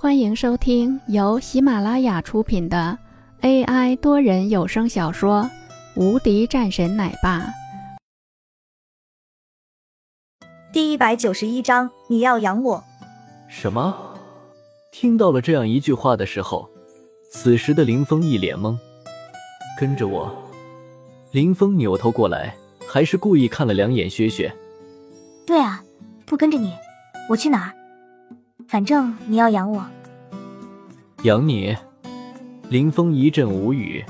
欢迎收听由喜马拉雅出品的 AI 多人有声小说《无敌战神奶爸》第一百九十一章。你要养我？什么？听到了这样一句话的时候，此时的林峰一脸懵。跟着我。林峰扭头过来，还是故意看了两眼薛薛。对啊，不跟着你，我去哪儿？反正你要养我，养你。林峰一阵无语。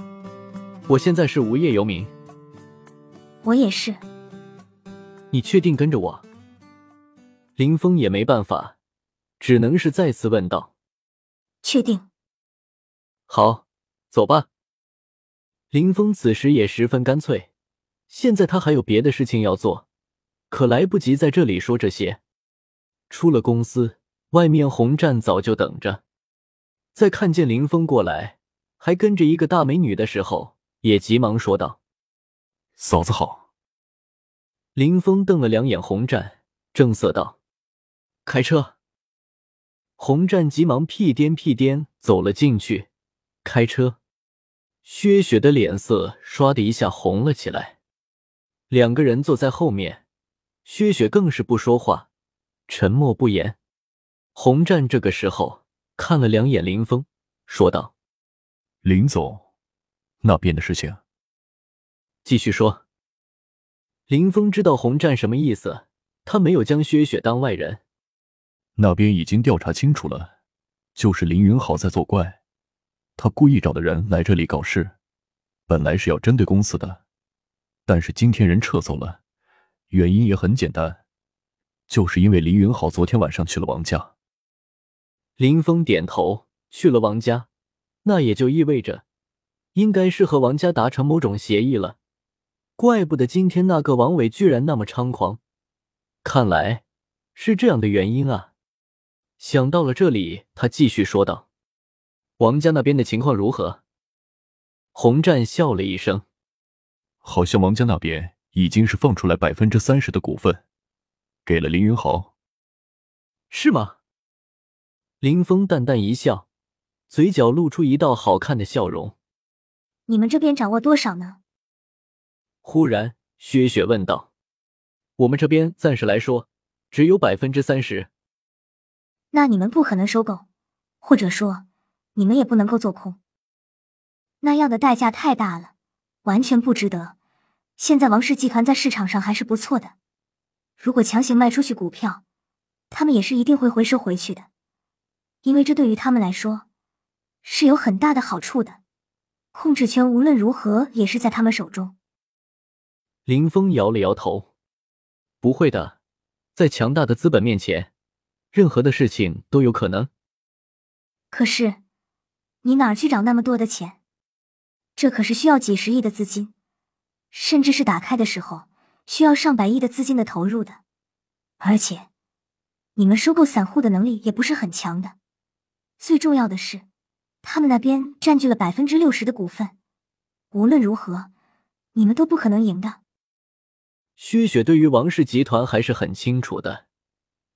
我现在是无业游民，我也是。你确定跟着我？林峰也没办法，只能是再次问道：“确定。”好，走吧。林峰此时也十分干脆，现在他还有别的事情要做，可来不及在这里说这些。出了公司。外面红战早就等着，在看见林峰过来，还跟着一个大美女的时候，也急忙说道：“嫂子好。”林峰瞪了两眼红战，正色道：“开车。”红战急忙屁颠屁颠走了进去，开车。薛雪的脸色唰的一下红了起来。两个人坐在后面，薛雪更是不说话，沉默不言。洪战这个时候看了两眼林峰，说道：“林总，那边的事情，继续说。”林峰知道洪战什么意思，他没有将薛雪当外人。那边已经调查清楚了，就是林云豪在作怪，他故意找的人来这里搞事，本来是要针对公司的，但是今天人撤走了，原因也很简单，就是因为林云豪昨天晚上去了王家。林峰点头，去了王家，那也就意味着，应该是和王家达成某种协议了。怪不得今天那个王伟居然那么猖狂，看来是这样的原因啊！想到了这里，他继续说道：“王家那边的情况如何？”洪战笑了一声：“好像王家那边已经是放出来百分之三十的股份，给了林云豪，是吗？”林峰淡淡一笑，嘴角露出一道好看的笑容。你们这边掌握多少呢？忽然，薛雪问道：“我们这边暂时来说，只有百分之三十。那你们不可能收购，或者说，你们也不能够做空。那样的代价太大了，完全不值得。现在王氏集团在市场上还是不错的，如果强行卖出去股票，他们也是一定会回收回去的。”因为这对于他们来说是有很大的好处的，控制权无论如何也是在他们手中。林峰摇了摇头：“不会的，在强大的资本面前，任何的事情都有可能。”可是，你哪儿去找那么多的钱？这可是需要几十亿的资金，甚至是打开的时候需要上百亿的资金的投入的。而且，你们收购散户的能力也不是很强的。最重要的是，他们那边占据了百分之六十的股份，无论如何，你们都不可能赢的。薛雪对于王氏集团还是很清楚的，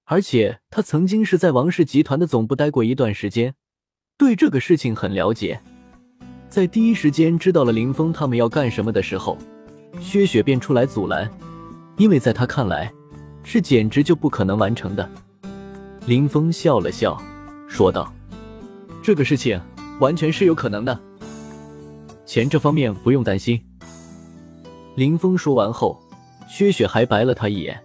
而且他曾经是在王氏集团的总部待过一段时间，对这个事情很了解。在第一时间知道了林峰他们要干什么的时候，薛雪便出来阻拦，因为在他看来，是简直就不可能完成的。林峰笑了笑，说道。这个事情完全是有可能的，钱这方面不用担心。林峰说完后，薛雪还白了他一眼。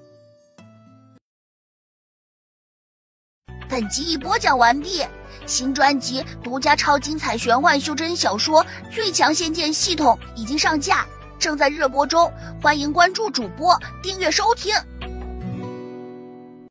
本集已播讲完毕，新专辑独家超精彩玄幻修真小说《最强仙剑系统》已经上架，正在热播中，欢迎关注主播，订阅收听。